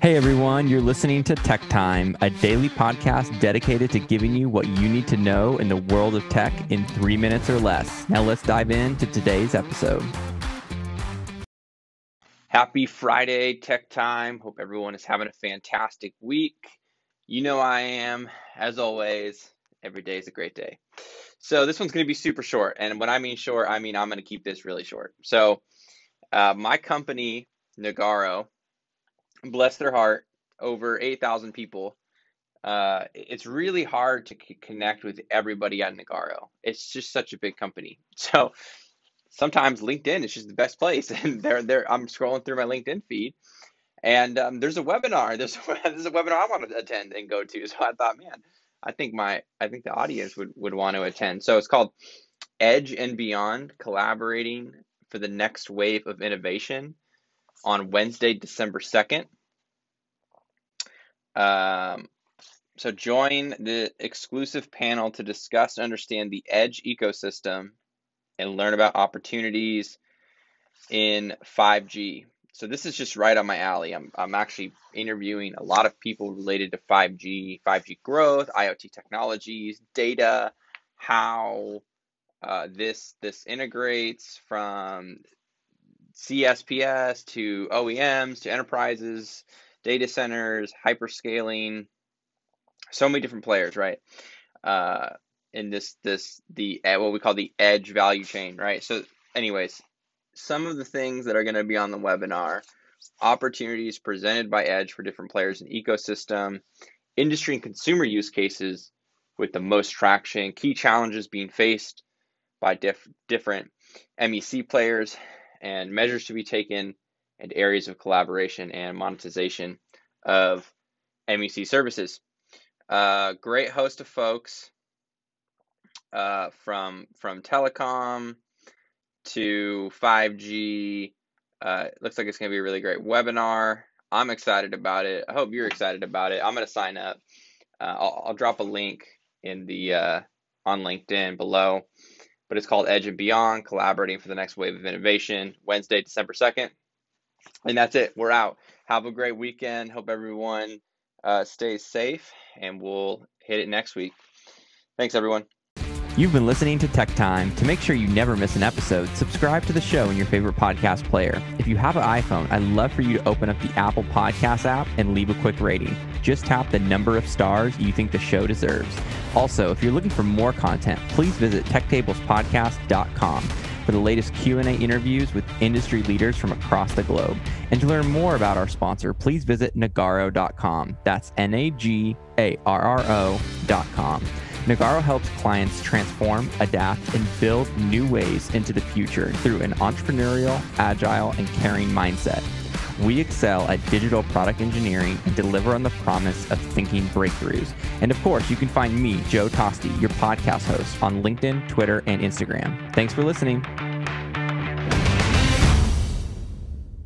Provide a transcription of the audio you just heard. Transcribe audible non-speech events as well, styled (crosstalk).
Hey everyone, you're listening to Tech Time, a daily podcast dedicated to giving you what you need to know in the world of tech in three minutes or less. Now let's dive into today's episode. Happy Friday, Tech Time. Hope everyone is having a fantastic week. You know I am, as always, every day is a great day. So this one's going to be super short. And when I mean short, I mean I'm going to keep this really short. So uh, my company, Nagarro, bless their heart, over 8,000 people. Uh, it's really hard to c- connect with everybody at Nagarro. It's just such a big company. (laughs) So sometimes LinkedIn is just the best place. (laughs) And there, there, I'm scrolling through my LinkedIn feed, and um, there's a webinar. (laughs) There's there's a webinar I want to attend and go to. So I thought, man, I think my I think the audience would would want to attend. So it's called Edge and Beyond: Collaborating for the Next Wave of Innovation on Wednesday, December 2nd. Um, so join the exclusive panel to discuss and understand the edge ecosystem and learn about opportunities in 5G. So this is just right on my alley. I'm, I'm actually interviewing a lot of people related to 5G, 5G growth, IoT technologies, data, how uh, this this integrates from CSPS to OEMs to enterprises, data centers, hyperscaling, so many different players, right? Uh, in this this the uh, what we call the edge value chain, right? So, anyways, some of the things that are going to be on the webinar: opportunities presented by Edge for different players in ecosystem, industry and consumer use cases with the most traction, key challenges being faced by diff- different MEC players, and measures to be taken and areas of collaboration and monetization of MEC services. Uh, great host of folks uh, from from telecom to 5G. Uh, looks like it's going to be a really great webinar. I'm excited about it. I hope you're excited about it. I'm going to sign up. Uh, I'll, I'll, drop a link in the uh, on LinkedIn below but it's called Edge and Beyond Collaborating for the Next Wave of Innovation, Wednesday, December 2nd. And that's it. We're out. Have a great weekend. Hope everyone uh, stays safe, and we'll hit it next week. Thanks, everyone. You've been listening to Tech Time. To make sure you never miss an episode, subscribe to the show in your favorite podcast player. If you have an iPhone, I'd love for you to open up the Apple Podcast app and leave a quick rating. Just tap the number of stars you think the show deserves. Also, if you're looking for more content, please visit techtablespodcast.com for the latest Q&A interviews with industry leaders from across the globe. And to learn more about our sponsor, please visit nagarro.com. That's N A G A R R O.com. Nagarro helps clients transform, adapt, and build new ways into the future through an entrepreneurial, agile, and caring mindset. We excel at digital product engineering and deliver on the promise of thinking breakthroughs. And of course, you can find me, Joe Toste, your podcast host, on LinkedIn, Twitter, and Instagram. Thanks for listening.